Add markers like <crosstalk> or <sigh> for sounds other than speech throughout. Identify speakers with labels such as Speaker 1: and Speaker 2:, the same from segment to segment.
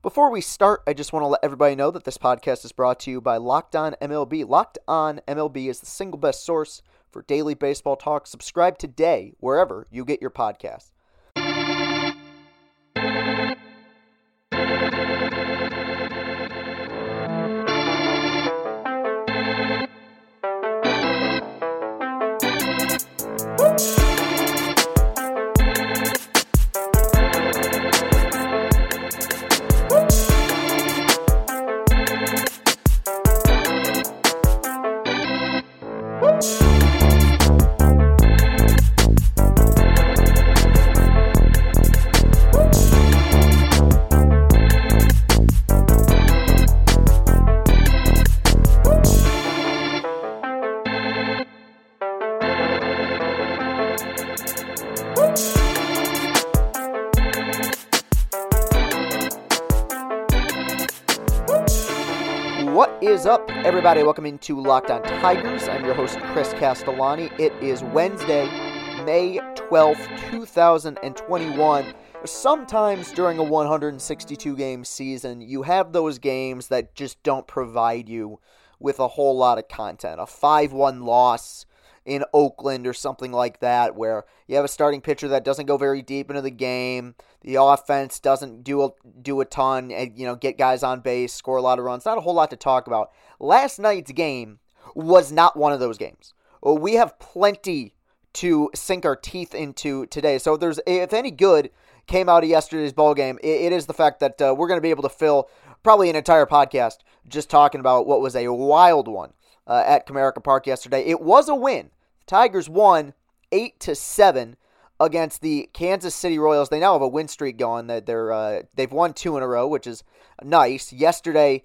Speaker 1: Before we start, I just want to let everybody know that this podcast is brought to you by Locked On MLB. Locked On MLB is the single best source for daily baseball talk. Subscribe today wherever you get your podcasts. Everybody? Welcome into Locked On Tigers. I'm your host, Chris Castellani. It is Wednesday, May 12th, 2021. Sometimes during a 162 game season, you have those games that just don't provide you with a whole lot of content. A 5 1 loss in Oakland or something like that, where you have a starting pitcher that doesn't go very deep into the game. The offense doesn't do a, do a ton and you know get guys on base, score a lot of runs. Not a whole lot to talk about. Last night's game was not one of those games. We have plenty to sink our teeth into today. So if there's if any good came out of yesterday's ball game, it, it is the fact that uh, we're going to be able to fill probably an entire podcast just talking about what was a wild one uh, at Comerica Park yesterday. It was a win. Tigers won eight to seven against the Kansas City Royals. They now have a win streak going. That they're uh, they've won two in a row, which is nice. Yesterday,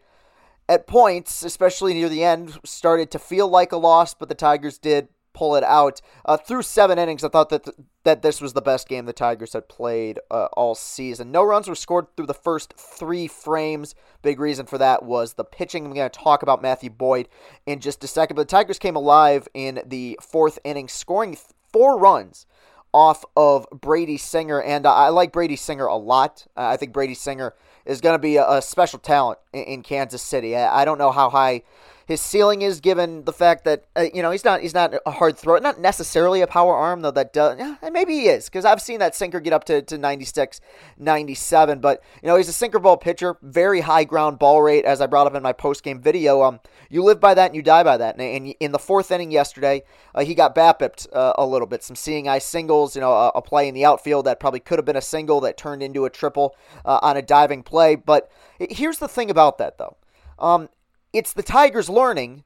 Speaker 1: at points, especially near the end, started to feel like a loss, but the Tigers did pull it out uh, through seven innings. I thought that th- that this was the best game the Tigers had played uh, all season. No runs were scored through the first three frames. Big reason for that was the pitching. I'm going to talk about Matthew Boyd in just a second. But the Tigers came alive in the fourth inning, scoring four runs off of Brady Singer, and I like Brady Singer a lot. Uh, I think Brady Singer is going to be a, special talent in, Kansas City. I, don't know how high his ceiling is, given the fact that uh, you know he's not he's not a hard throw, not necessarily a power arm though. That does, yeah, maybe he is because I've seen that sinker get up to, to 96, 97. But you know he's a sinker ball pitcher, very high ground ball rate, as I brought up in my post game video. Um, you live by that and you die by that. And, and in the fourth inning yesterday, uh, he got BABIPed uh, a little bit. Some seeing eye singles, you know, a, a, play in the outfield that probably could have been a single that turned into a triple uh, on a diving play. But here's the thing about that though. Um, it's the Tigers learning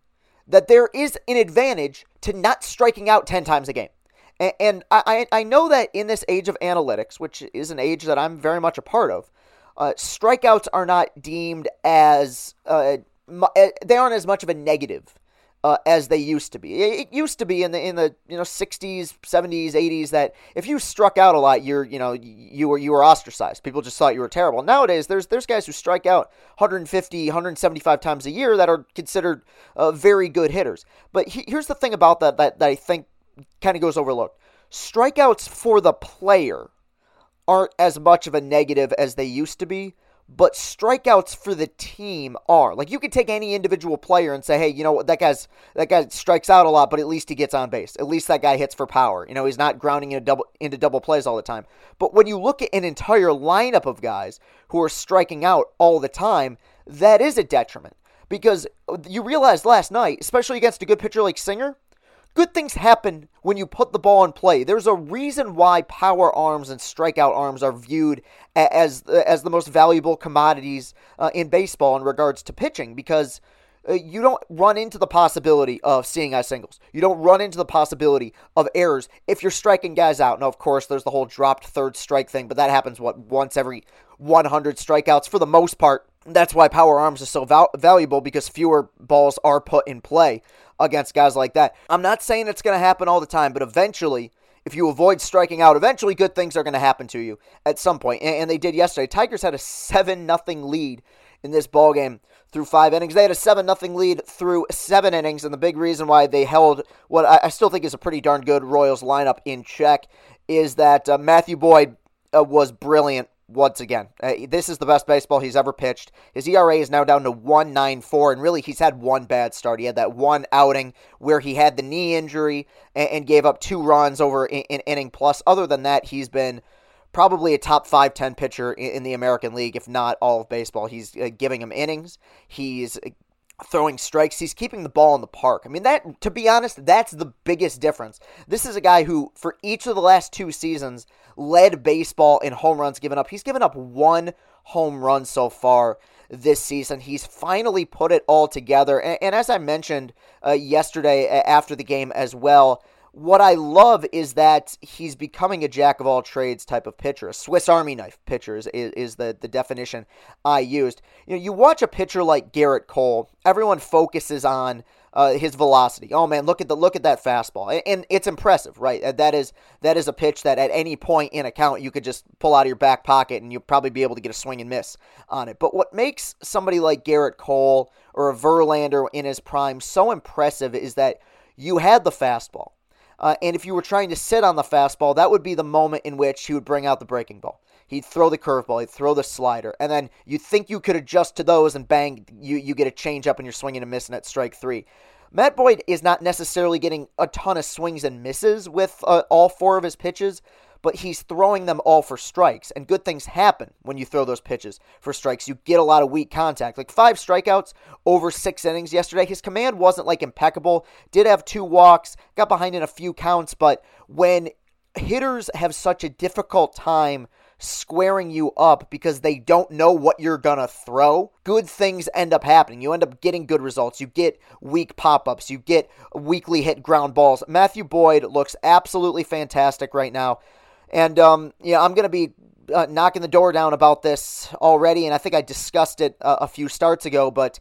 Speaker 1: that there is an advantage to not striking out 10 times a game. And, and I, I know that in this age of analytics, which is an age that I'm very much a part of, uh, strikeouts are not deemed as, uh, eh, they aren't as much of a negative uh, as they used to be. It used to be in the in the you know 60s, 70s, 80s that if you struck out a lot, you're you know you were you were ostracized. People just thought you were terrible. Nowadays, there's there's guys who strike out 150, 175 times a year that are considered uh, very good hitters. But he, here's the thing about that that, that I think kind of goes overlooked. Strikeouts for the player aren't as much of a negative as they used to be but strikeouts for the team are. Like you could take any individual player and say, "Hey, you know what? That guy's that guy strikes out a lot, but at least he gets on base. At least that guy hits for power. You know, he's not grounding into double into double plays all the time." But when you look at an entire lineup of guys who are striking out all the time, that is a detriment because you realized last night, especially against a good pitcher like Singer, Good things happen when you put the ball in play. There's a reason why power arms and strikeout arms are viewed as as the most valuable commodities uh, in baseball in regards to pitching because uh, you don't run into the possibility of seeing eye singles. You don't run into the possibility of errors if you're striking guys out. Now, of course, there's the whole dropped third strike thing, but that happens what once every 100 strikeouts for the most part. That's why power arms are so val- valuable because fewer balls are put in play against guys like that. I'm not saying it's going to happen all the time, but eventually, if you avoid striking out, eventually good things are going to happen to you at some point. And, they did yesterday. Tigers had a 7 nothing lead in this ball game through five innings. They had a 7 nothing lead through seven innings, and the big reason why they held what I, I still think is a pretty darn good Royals lineup in check is that uh, Matthew Boyd uh, was brilliant once again. Uh, this is the best baseball he's ever pitched. His ERA is now down to 194, and really he's had one bad start. He had that one outing where he had the knee injury and, and gave up two runs over an inning plus. Other than that, he's been probably a top 5 10 pitcher in, in the American League, if not all of baseball. He's uh, giving him innings, he's throwing strikes. He's keeping the ball in the park. I mean, that to be honest, that's the biggest difference. This is a guy who, for each of the last two seasons, led baseball in home runs given up. He's given up one home run so far this season. He's finally put it all together. And, and as I mentioned uh, yesterday after the game as well, what I love is that he's becoming a jack of all trades type of pitcher. A Swiss Army knife pitcher is, is the, the definition I used. You know, you watch a pitcher like Gerrit Cole, everyone focuses on uh, his velocity. Oh man, look at the look at that fastball, and it's impressive, right? That is that is a pitch that at any point in a count you could just pull out of your back pocket and you'll probably be able to get a swing and miss on it. But what makes somebody like Gerrit Cole or a Verlander in his prime so impressive is that you had the fastball. Uh, and if you were trying to sit on the fastball, that would be the moment in which he would bring out the breaking ball. He'd throw the curveball, he'd throw the slider, and then you think you could adjust to those, and bang, you, you get a change up and you're swinging and missing at strike three. Matt Boyd is not necessarily getting a ton of swings and misses with uh, all four of his pitches, but he's throwing them all for strikes. And good things happen when you throw those pitches for strikes. You get a lot of weak contact. Like five strikeouts over six innings yesterday. His command wasn't like impeccable. Did have two walks, got behind in a few counts, but when hitters have such a difficult time squaring you up because they don't know what you're going to throw, good things end up happening. You end up getting good results. You get weak pop ups. You get weakly hit ground balls. Matthew Boyd looks absolutely fantastic right now. And um, yeah, I'm going to be uh, knocking the door down about this already, and I think I discussed it uh, a few starts ago. But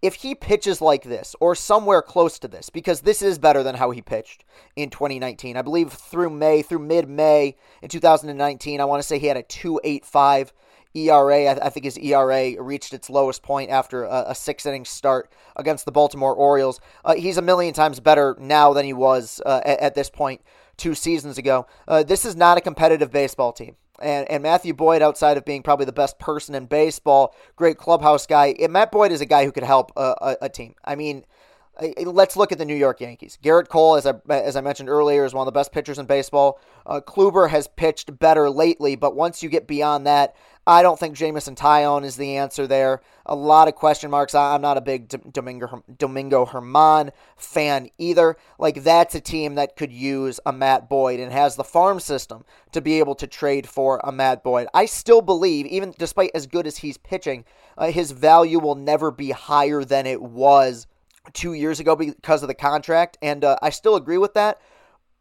Speaker 1: if he pitches like this or somewhere close to this, because this is better than how he pitched in 2019, I believe through May, through mid May in 2019, I want to say he had a 2.85 ERA. I, think his ERA reached its lowest point after a, a six inning start against the Baltimore Orioles. Uh, he's a million times better now than he was uh, at, at, this point two seasons ago. Uh, this is not a competitive baseball team. And, and Matthew Boyd, outside of being probably the best person in baseball, great clubhouse guy, Matt Boyd is a guy who could help a, a, a team. I mean, let's look at the New York Yankees. Gerrit Cole, as I as I mentioned earlier, is one of the best pitchers in baseball. Uh, Kluber has pitched better lately, but once you get beyond that, I don't think Jameson Taillon is the answer there. A lot of question marks. I'm not a big Domingo Domingo Germán fan either. Like that's a team that could use a Matt Boyd and has the farm system to be able to trade for a Matt Boyd. I still believe, even despite as good as he's pitching, uh, his value will never be higher than it was two years ago because of the contract, and uh, I still agree with that.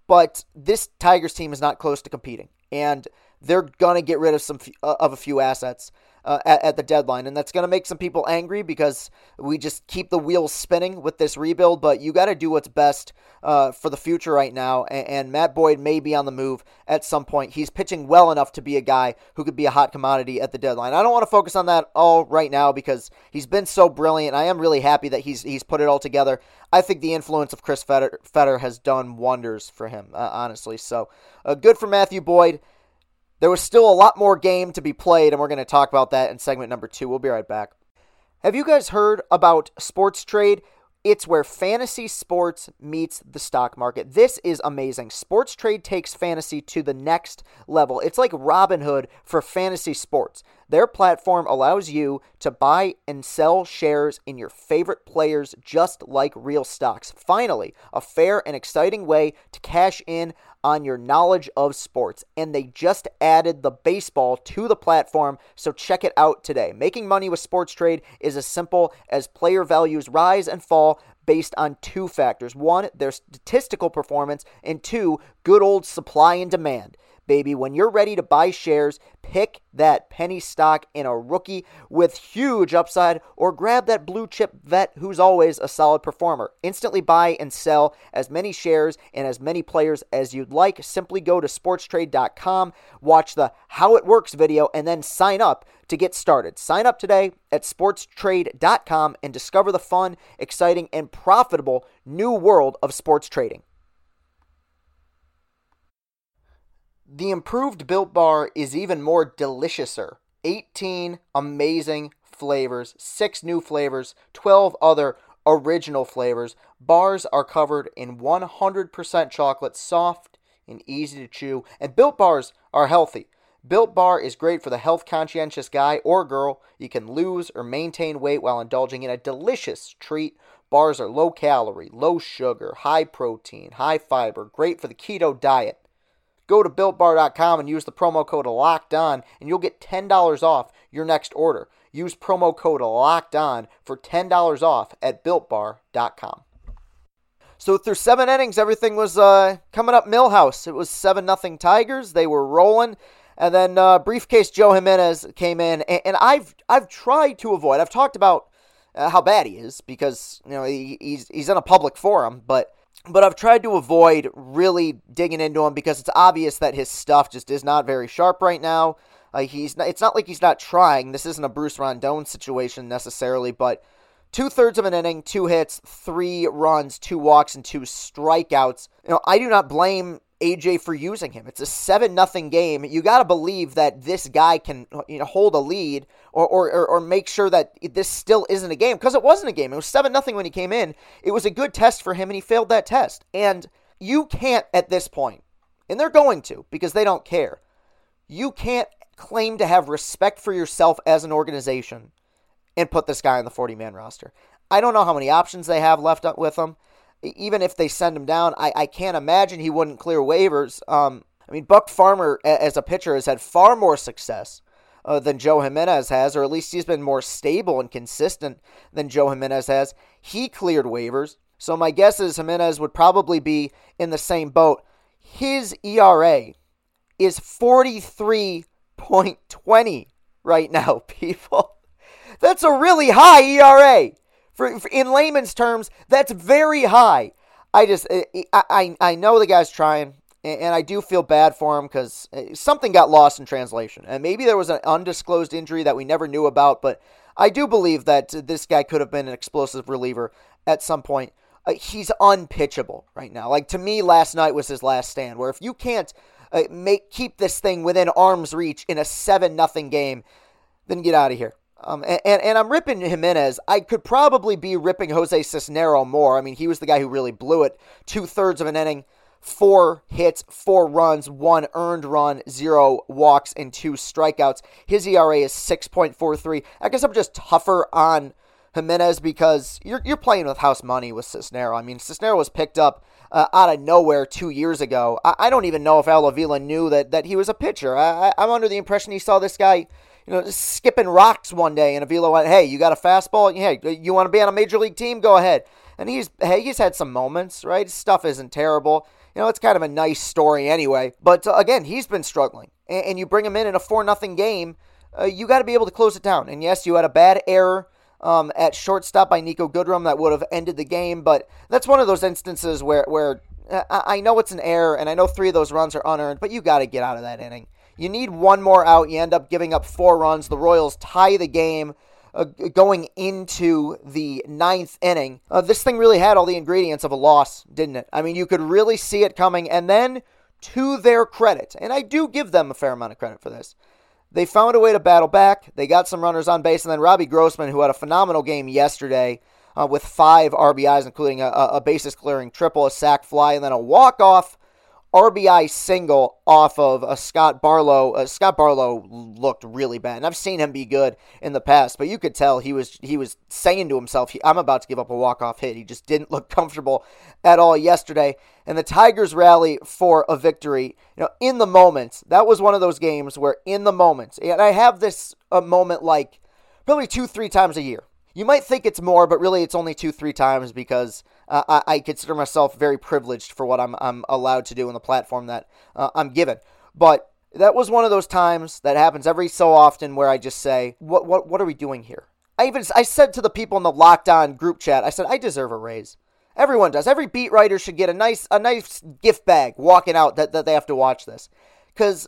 Speaker 1: But this Tigers team is not close to competing, and they're gonna get rid of some uh, of a few assets uh, at, at, the deadline. And that's going to make some people angry because we just keep the wheels spinning with this rebuild. But you got to do what's best uh, for the future right now. And, and, Matt Boyd may be on the move at some point. He's pitching well enough to be a guy who could be a hot commodity at the deadline. I don't want to focus on that all right now because he's been so brilliant. I am really happy that he's he's put it all together. I think the influence of Chris Fetter, Fetter has done wonders for him, uh, honestly. So uh, good for Matthew Boyd. There was still a lot more game to be played, and we're going to talk about that in segment number two. We'll be right back. Have you guys heard about Sports Trade? It's where fantasy sports meets the stock market. This is amazing. Sports Trade takes fantasy to the next level. It's like Robinhood for fantasy sports. Their platform allows you to buy and sell shares in your favorite players just like real stocks. Finally, a fair and exciting way to cash in on your knowledge of sports. And they just added the baseball to the platform, so check it out today. Making money with Sports Trade is as simple as player values rise and fall based on two factors one, their statistical performance, and two, good old supply and demand baby. When you're ready to buy shares, pick that penny stock in a rookie with huge upside or grab that blue chip vet who's always a solid performer. Instantly buy and sell as many shares and as many players as you'd like. Simply go to sportstrade.com, watch the How It Works video, and then sign up to get started. Sign up today at sportstrade.com and discover the fun, exciting, and profitable new world of sports trading. The improved Built Bar is even more deliciouser. 18 amazing flavors, 6 new flavors, 12 other original flavors. Bars are covered in 100% chocolate, soft and easy to chew, and Built Bars are healthy. Built Bar is great for the health conscientious guy or girl. You can lose or maintain weight while indulging in a delicious treat. Bars are low calorie, low sugar, high protein, high fiber, great for the keto diet. Go to builtbar.com and use the promo code locked on, and you'll get $10 off your next order. Use promo code locked on for $10 off at builtbar.com. So through seven innings, everything was uh, coming up Milhouse. It was seven nothing Tigers. They were rolling. And then uh, briefcase Joe Jimenez came in, and, and, I've I've tried to avoid. I've talked about uh, how bad he is because you know he, he's he's in a public forum, but but I've tried to avoid really digging into him because it's obvious that his stuff just is not very sharp right now. Uh, he's not, it's not like he's not trying. This isn't a Bruce Rondon situation necessarily, but two thirds of an inning, two hits, three runs, two walks, and two strikeouts. You know, I do not blame AJ for using him. It's a seven nothing game. You got to believe that this guy can you know hold a lead or, or or make sure that this still isn't a game because it wasn't a game. It was seven nothing when he came in. It was a good test for him and he failed that test. And you can't at this point, and they're going to because they don't care. You can't claim to have respect for yourself as an organization and put this guy on the 40 man roster. I don't know how many options they have left with him even if they send him down, I, I can't imagine he wouldn't clear waivers. Um, I mean, Buck Farmer as a pitcher has had far more success uh, than Joe Jimenez has, or at least he's been more stable and consistent than Joe Jimenez has. He cleared waivers. So my guess is Jimenez would probably be in the same boat. His ERA is 43.20 right now, <laughs> people. That's a really high ERA. For, for, in layman's terms, that's very high. I just I I, I know the guy's trying, and I do feel bad for him because uh, something got lost in translation, and maybe there was an undisclosed injury that we never knew about. But I do believe that this guy could have been an explosive reliever at some point. Uh, he's unpitchable right now. Like to me, last night was his last stand. Where if you can't uh, make keep this thing within arm's reach in a seven nothing game, then get out of here. Um, and, and I'm ripping Jimenez. I could probably be ripping Jose Cisnero more. I mean, he was the guy who really blew it. Two thirds of an inning, four hits, four runs, one earned run, zero walks, and two strikeouts. His ERA is 6.43. I guess I'm just tougher on Jimenez because you're, you're playing with house money with Cisnero. I mean, Cisnero was picked up uh, out of nowhere two years ago. I, I, don't even know if Al Avila knew that, that he was a pitcher. I, I'm under the impression he saw this guy you know, skipping rocks one day, and Avila went, "Hey, you got a fastball? Hey, you want to be on a major league team? Go ahead." And he's hey, he's had some moments, right? Stuff isn't terrible. You know, it's kind of a nice story anyway. But uh, again, he's been struggling, and, and, you bring him in in a four nothing game. Uh, you got to be able to close it down. And yes, you had a bad error um, at shortstop by Niko Goodrum that would have ended the game, but that's one of those instances where where uh, I know it's an error, and I know three of those runs are unearned, but you got to get out of that inning. You need one more out. You end up giving up four runs. The Royals tie the game. Uh, going into the ninth inning, uh, this thing really had all the ingredients of a loss, didn't it? I mean, you could really see it coming. And then, to their credit, and I do give them a fair amount of credit for this, they found a way to battle back. They got some runners on base, and then Robbie Grossman, who had a phenomenal game yesterday uh, with five RBIs, including a, a bases clearing triple, a sac fly, and then a walk off RBI single off of a Scott Barlow. Uh, Scott Barlow looked really bad, and I've seen him be good in the past, but you could tell he was he was saying to himself, "I'm about to give up a walk off hit." He just didn't <laughs> look comfortable at all yesterday. And the Tigers rally for a victory. You know, in the moment, that was one of those games where, in the moment, and I have this a moment like probably two, three times a year. You might think it's more, but really it's only two, three times because uh, I, I, consider myself very privileged for what I'm, I'm allowed to do on the platform that uh, I'm given. But that was one of those times that happens every so often where I just say, "What what what are we doing here?" I even I said to the people in the Locked On group chat, I said, "I deserve a raise." Everyone does. Every beat writer should get a nice a nice gift bag walking out that, that they have to watch this, because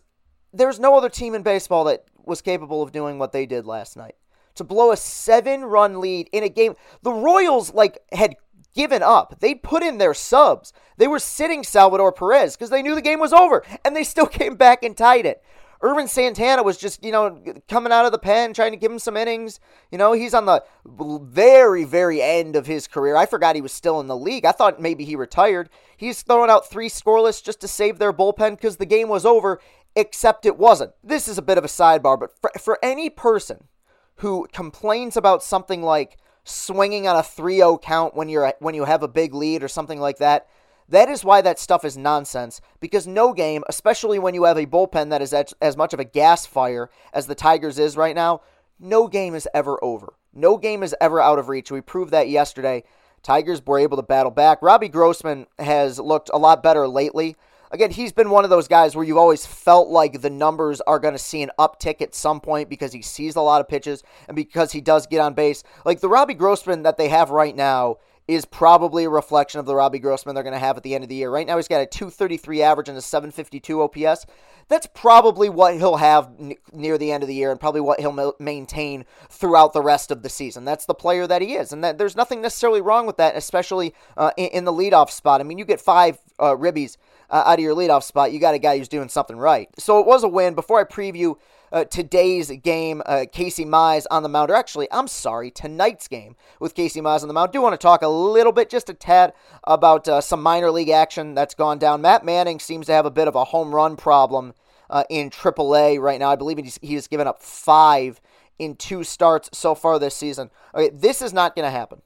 Speaker 1: there's no other team in baseball that was capable of doing what they did last night to blow a seven run lead in a game. The Royals like had given up. They put in their subs. They were sitting Salvador Perez because they knew the game was over, and they <laughs> still came back and tied it. Ervin Santana was just, you know, coming out of the pen, trying to give him some innings. You know, he's on the very, very end of his career. I forgot he was still in the league. I thought maybe he retired. He's throwing out three scoreless just to save their bullpen because the game was over, except it wasn't. This is a bit of a sidebar, but for, for any person who complains about something like swinging on a 3-0 count when you're when you have a big lead or something like that, that is why that stuff is nonsense because no game, especially when you have a bullpen that is as, much of a gas fire as the Tigers is right now, no game is ever over. No game is ever out of reach. We proved that yesterday. Tigers were able to battle back. Robbie Grossman has looked a lot better lately. Again, he's been one of those guys where you've always felt like the numbers are going to see an uptick at some point because he sees a lot of pitches and because he does get on base. Like the Robbie Grossman that they have right now is probably a reflection of the Robbie Grossman they're going to have at the end of the year. Right now, he's got a 233 average and a 752 OPS. That's probably what he'll have n- near the end of the year and probably what he'll ma- maintain throughout the rest of the season. That's the player that he is. And that, there's nothing necessarily wrong with that, especially uh, in, in, the leadoff spot. I mean, you get five uh, ribbies uh, out of your leadoff spot, you got a guy who's doing something right. So it was a win. Before I preview uh, today's game, uh, Casey Mize on the mound, or actually, I'm sorry, tonight's game with Casey Mize on the mound. Do want to talk a little bit, just a tad, about uh, some minor league action that's gone down. Matt Manning seems to have a bit of a home run problem uh, in AAA right now. I believe he's, he's given up five in two starts so far this season. Okay, this is not going to happen.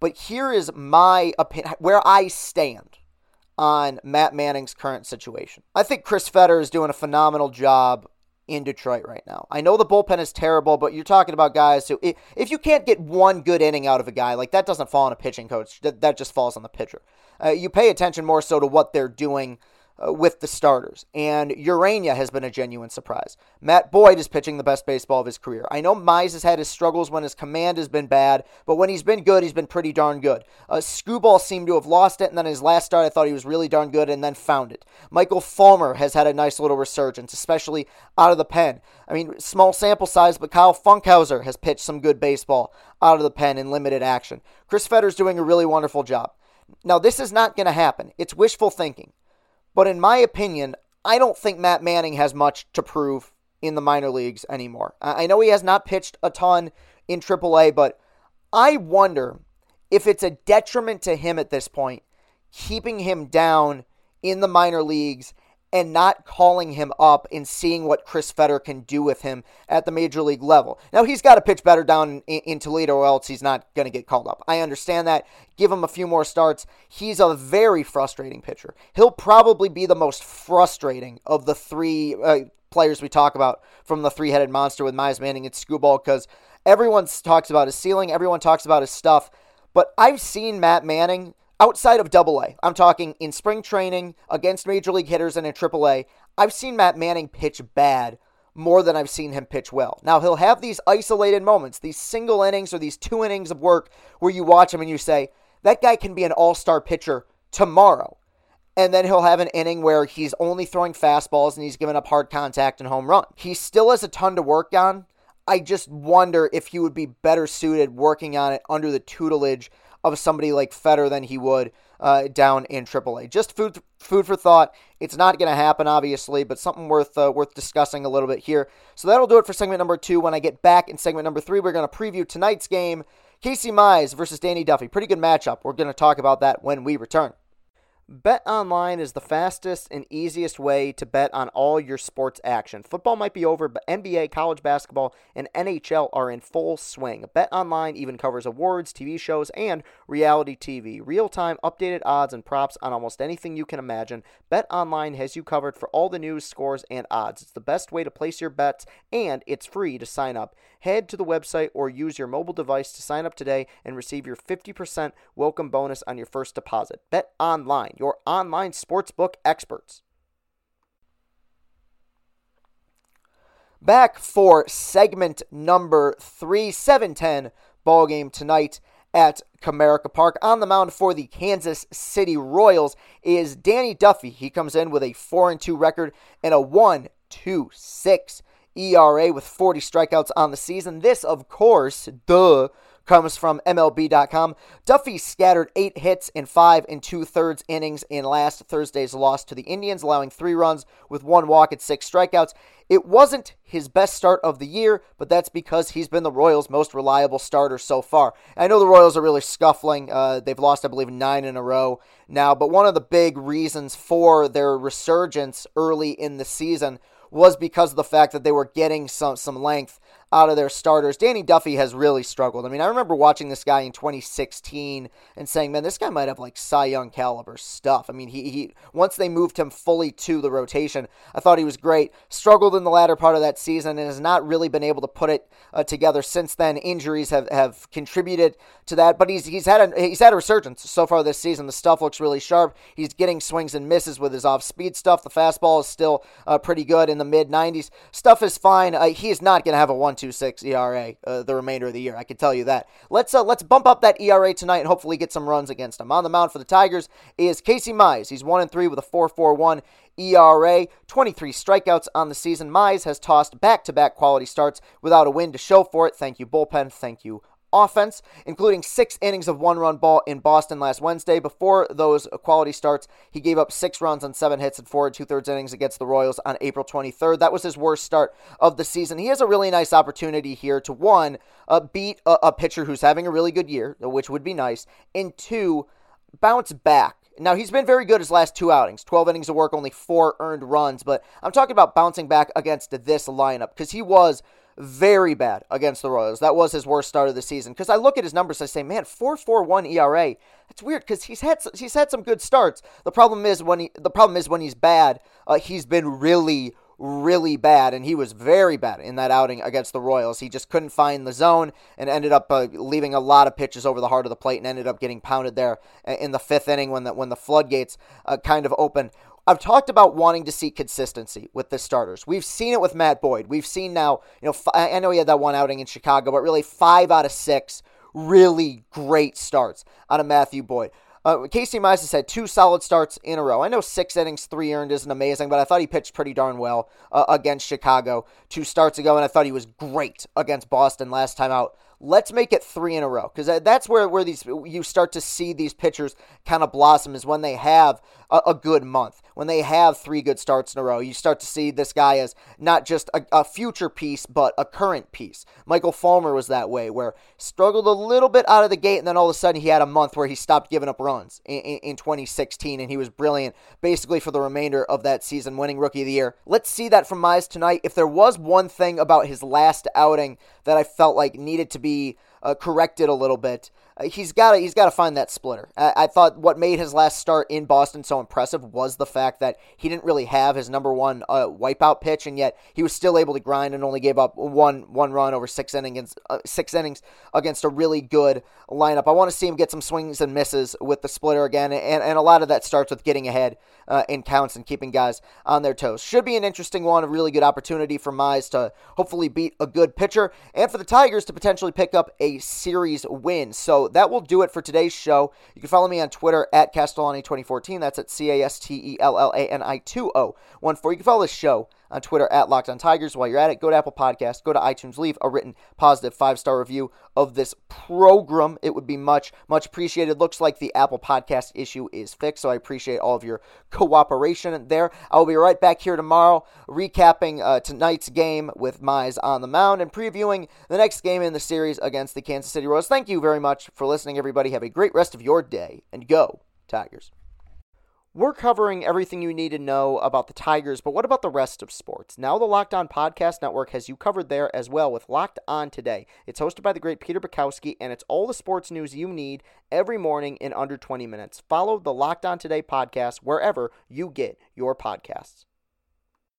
Speaker 1: But here is my opinion, where I stand on Matt Manning's current situation. I think Chris Fetter is doing a phenomenal job in Detroit right now. I know the bullpen is terrible, but you're talking about guys who, if you can't get one good inning out of a guy, like that doesn't fall on a pitching coach, that, that just falls on the pitcher. Uh, you pay attention more so to what they're doing uh, with the starters. And Ureña has been a genuine surprise. Matt Boyd is pitching the best baseball of his career. I know Mize has had his struggles when his command has been bad, but when he's been good, he's been pretty darn good. Uh, Skubal seemed to have lost it, and then his last start, I thought he was really darn good, and then found it. Michael Fulmer has had a nice little resurgence, especially out of the pen. I mean, small sample size, but Kyle Funkhouser has pitched some good baseball out of the pen in limited action. Chris Fetter's doing a really wonderful job. Now, this is not going to happen. It's wishful thinking. But in my opinion, I don't think Matt Manning has much to prove in the minor leagues anymore. I know he has not pitched a ton in AAA, but I wonder if it's a detriment to him at this point, keeping him down in the minor leagues and not calling him up and seeing what Chris Fetter can do with him at the major league level. Now, he's got to pitch better down in, in Toledo or else he's not going to get called up. I understand that. Give him a few more starts. He's a very frustrating pitcher. He'll probably be the most frustrating of the three uh, players we talk about from the three headed monster with Mize Manning and Skubal because everyone talks about his ceiling, everyone talks about his stuff. But I've seen Matt Manning outside of double A, I'm talking in spring training against major league hitters and in triple A, I've seen Matt Manning pitch bad more than I've seen him pitch well. Now, he'll have these isolated moments, these single innings or these two innings of work where you watch him and you say, that guy can be an all star pitcher tomorrow. And then he'll have an inning where he's only throwing fastballs and he's giving up hard contact and home run. He still has a ton to work on. I just wonder if he would be better suited working on it under the tutelage of somebody like Fetter than he would uh, down in AAA. Just food food for thought. It's not going to happen, obviously, but something worth uh, worth discussing a little bit here. So that'll do it for segment number two. When I get back in segment number three, we're going to preview tonight's game: Casey Mize versus Danny Duffy. Pretty good matchup. We're going to talk about that when we return. Bet online is the fastest and easiest way to bet on all your sports action. Football might be over, but NBA, college basketball, and NHL are in full swing. Bet online even covers awards, TV shows, and reality TV. Real time updated odds and props on almost anything you can imagine. Bet online has you covered for all the news, scores, and odds. It's the best way to place your bets, and it's free to sign up. Head to the website or use your mobile device to sign up today and receive your 50% welcome bonus on your first deposit. Bet online your online sportsbook experts. Back for segment number three, 710 ball game tonight at Comerica Park. On the mound for the Kansas City Royals is Danny Duffy. He comes in with a 4 and 2 record and a 1 2 6 ERA with 40 strikeouts on the season. This, of course, duh, comes from MLB.com. Duffy scattered eight hits in five and two thirds innings in last Thursday's loss to the Indians, allowing three runs with one walk and six strikeouts. It wasn't his best start of the year, but that's because he's been the Royals' most reliable starter so far. I know the Royals are really scuffling. Uh, they've lost, I believe, nine in a row now, but one of the big reasons for their resurgence early in the season was because of the fact that they were getting some some length out of their starters. Danny Duffy has really struggled. I mean, I remember watching this guy in 2016 and saying, "Man, this guy might have like Cy Young caliber stuff." I mean, he he once they moved him fully to the rotation, I thought he was great. Struggled in the latter part of that season and has not really been able to put it uh, together since then. Injuries have, have contributed to that, but he's he's had a he's had a resurgence so far this season. The stuff looks really sharp. He's getting swings and misses with his off speed stuff. The fastball is still uh, pretty good in the mid 90s. Stuff is fine. Uh, he is not going to have a one 1.26 ERA uh, the remainder of the year. I can tell you that. Let's uh, let's bump up that ERA tonight and hopefully get some runs against him. On the mound for the Tigers is Casey Mize. He's one and three with a 4.41 ERA, 23 strikeouts on the season. Mize has tossed back-to-back quality starts without a win to show for it. Thank you bullpen. Thank you offense, including six innings of one run ball in Boston last Wednesday. Before those quality starts, he gave up six runs on seven hits and four and two thirds innings against the Royals on April 23rd. That was his worst start of the season. He has a really nice opportunity here to one, uh, beat a, a pitcher who's having a really good year, which would be nice, and two, bounce back. Now, he's been very good his last two outings 12 innings of work, only four earned runs. But I'm talking about bouncing back against this lineup because he was very bad against the Royals. That was his worst start of the season. Because I look at his numbers, I say, man, 4.41 ERA. That's weird because he's had he's had some good starts. The problem is when he the problem is when he's bad, uh, he's been really really bad, and he was very bad in that outing against the Royals. He just couldn't find the zone and ended up uh, leaving a lot of pitches over the heart of the plate and ended up getting pounded there in the fifth inning when the when the floodgates uh, kind of opened. I've talked about wanting to see consistency with the starters. We've seen it with Matt Boyd. We've seen now, you know, I know he had that one outing in Chicago, but really five out of six really great starts out of Matthew Boyd. Uh, Casey has had two solid starts in a row. I know six innings, three earned isn't amazing, but I thought he pitched pretty darn well uh, against Chicago two starts ago, and I thought he was great against Boston last time out let's make it three in a row because that's where, where these you start to see these pitchers kind of blossom is when they have a, a, good month. When they have three good starts in a row you start to see this guy as not just a, a future piece but a current piece. Michael fulmer was that way where struggled a little bit out of the gate and then all of a sudden he had a month where he stopped giving up runs in, in, in 2016 and he was brilliant basically for the remainder of that season winning rookie of the year. Let's see that from Mize tonight. If there was one thing about his last outing that i felt like needed to be uh, corrected a little bit. Uh, he's got to he's got to find that splitter. I, I, thought what made his last start in Boston so impressive was the fact that he didn't really have his number one uh, wipeout pitch, and yet he was still able to grind and only gave up one one run over six innings uh, six innings against a really good lineup. I want to see him get some swings and misses with the splitter again, and, and a lot of that starts with getting ahead uh, in counts and keeping guys on their toes. Should be an interesting one, a really good opportunity for Mize to hopefully beat a good pitcher, and for the Tigers to potentially pick up a series win. So that will do it for today's show. You can follow me on Twitter at Castellani2014. That's at C A S T E L L A N I 2014. You can follow this show on Twitter at Locked On Tigers. While you're at it, go to Apple Podcast, go to iTunes, leave a written positive five star review of this program. It would be much, much appreciated. Looks like the Apple Podcast issue is fixed, so I appreciate all of your cooperation there. I'll be right back here tomorrow, recapping uh, tonight's game with Mize on the mound and previewing the next game in the series against the Kansas City Royals. Thank you very much for listening, everybody. Have a great rest of your day, and go Tigers. We're covering everything you need to know about the Tigers, but what about the rest of sports? Now, the Locked On Podcast Network has you covered there as well with Locked On Today. It's hosted by the great Peter Bukowski, and it's all the sports news you need every morning in under 20 minutes. Follow the Locked On Today podcast wherever you get your podcasts.